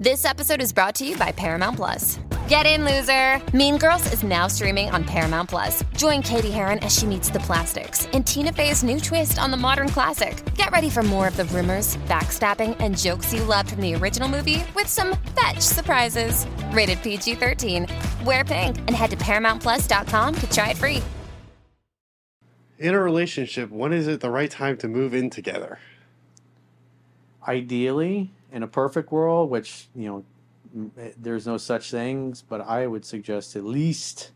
This episode is brought to you by Paramount Plus. Get in, loser! Mean Girls is now streaming on Paramount Plus. Join Cady Heron as she meets the plastics in Tina Fey's new twist on the modern classic. Get ready for more of the rumors, backstabbing, and jokes you loved from the original movie with some fetch surprises. Rated PG 13. Wear pink and head to ParamountPlus.com to try it free. In a relationship, when is it the right time to move in together? ideally in a perfect world which you know eh, there's no such things but i would suggest at least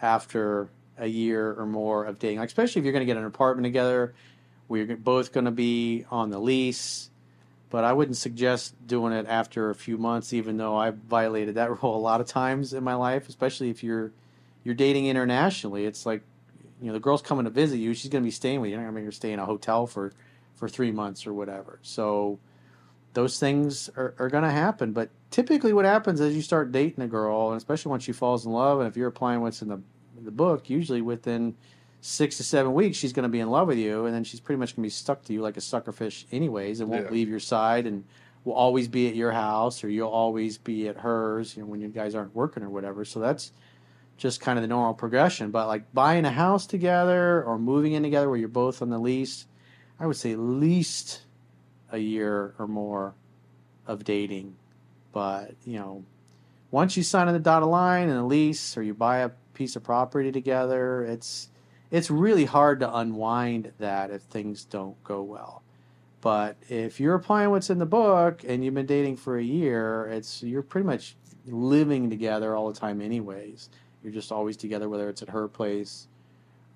after a year or more of dating like, especially if you're going to get an apartment together you're both going to be on the lease. But i wouldn't suggest doing it after a few months even though i've violated that rule a lot of times in my life especially if you're you're dating internationally. It's like you know the girl's coming to visit you she's going to be staying with you. You're not going to make her stay in a hotel for for three months or whatever. So those things are, are going to happen. But typically, what happens is you start dating a girl, and especially when she falls in love, and if you're applying what's in the in the book, usually within six to seven weeks, she's going to be in love with you, and then she's pretty much going to be stuck to you like a suckerfish, anyways, and won't Yeah. leave your side, and will always be at your house, or you'll always be at hers, you know, when you guys aren't working or whatever. So that's just kind of the normal progression. But like buying a house together or moving in together where you're both on the lease, I would say least a year or more of dating. But, you know, once you sign on the dotted line and a lease or you buy a piece of property together, it's it's really hard to unwind that if things don't go well. But if you're applying what's in the book and you've been dating for a year, it's you're pretty much living together all the time anyways. You're just always together whether it's at her place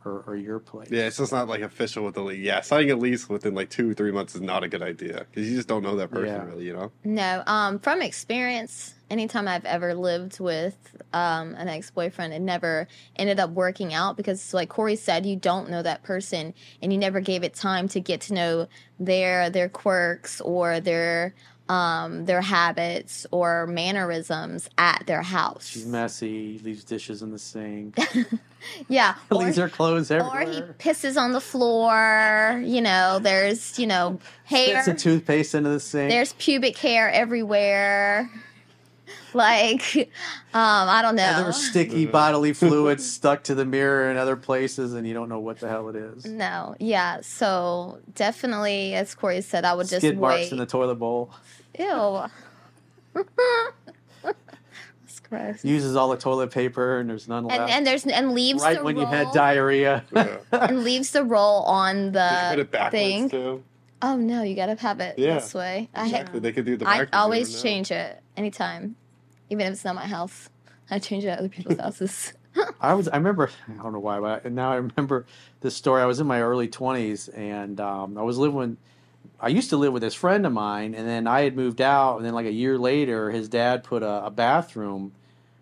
or, or your place. Yeah, it's just not like official with the lease. Yeah, signing a lease within like two, three months is not a good idea because you just don't know that person Yeah. really, you know? No, um, from experience, anytime I've ever lived with um, an ex boyfriend, it never ended up working out because, like Corey said, you don't know that person, and you never gave it time to get to know their their quirks or their um, their habits or mannerisms at their house. She's messy, leaves dishes in the sink, yeah, or, leaves her clothes everywhere. or he pisses on the floor. You know, there's you know hair. Spits a toothpaste into the sink. There's pubic hair everywhere. Like, um, I don't and know. there's sticky bodily fluids stuck to the mirror in other places, and you don't know what the hell it is. No, yeah. So definitely, as Corey said, I would just Skid marks wait. in the toilet bowl. Ew. That's gross. Uses all the toilet paper, and there's none left. and there's and leaves right the when roll, you had diarrhea. Yeah. and leaves the roll on Just put the it backwards thing. too. Oh no, you gotta have it Yeah, this way. I ha- Exactly. They could do the I always change it anytime, even if it's not my house. I change it at other people's houses. I was. I remember. I don't know why, but now I remember this story. I was in my early twenties, and um, I was living. With, I used to live with this friend of mine, and then I had moved out, and then like a year later, his dad put a, a bathroom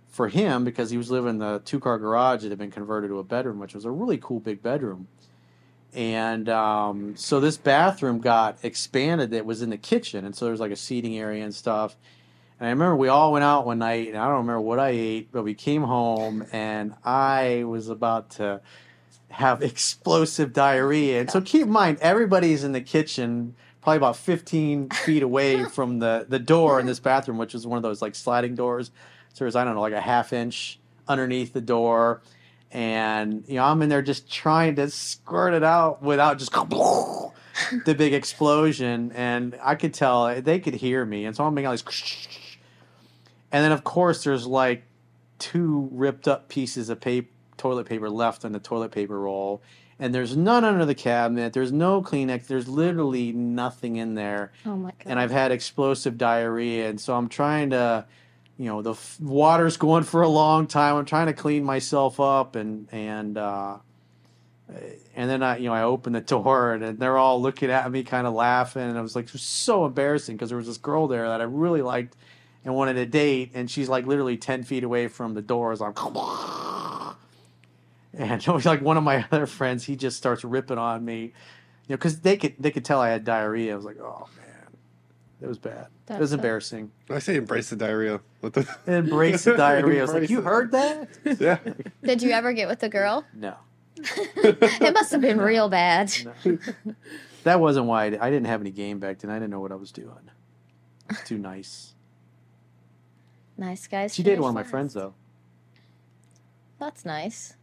for him because he was living in the two car garage that had been converted to a bedroom, which was a really cool big bedroom. And um, so this bathroom got expanded. It was in the kitchen, and so there was like a seating area and stuff. And I remember we all went out one night, and I don't remember what I ate, but we came home, and I was about to have explosive diarrhea. And so keep in mind, everybody's in the kitchen, probably about 15 feet away from the, the door in this bathroom, which was one of those like sliding doors. So there's, I don't know, like a half inch underneath the door. And, you know, I'm in there just trying to squirt it out without just the big explosion. And I could tell they could hear me. And so I'm making all these. And then, of course, there's like two ripped up pieces of paper, toilet paper left on the toilet paper roll. And there's none under the cabinet. There's no Kleenex. There's literally nothing in there. oh my god! And I've had explosive diarrhea. And so I'm trying to, you know, the f- water's going for a long time. I'm trying to clean myself up. And, and, uh, and then I, you know, I open the door and they're all looking at me, kind of laughing. And I was like, it was so embarrassing because there was this girl there that I really liked and wanted a date, and she's like literally ten feet away from the doors. I'm, and it was like one of my other friends. He just starts ripping on me, you know, because they could they could tell I had diarrhea. I was like, oh man, it was bad. it was a- embarrassing. I say embrace the diarrhea. What the? Embrace the diarrhea. I was like, you it. heard that? Yeah. Did you ever get with the girl? No, it must have been real bad. no. that wasn't why I, I didn't have any game back then. I didn't know what I was doing. It's too nice. Nice guys. She dated one of my friends though. That's nice.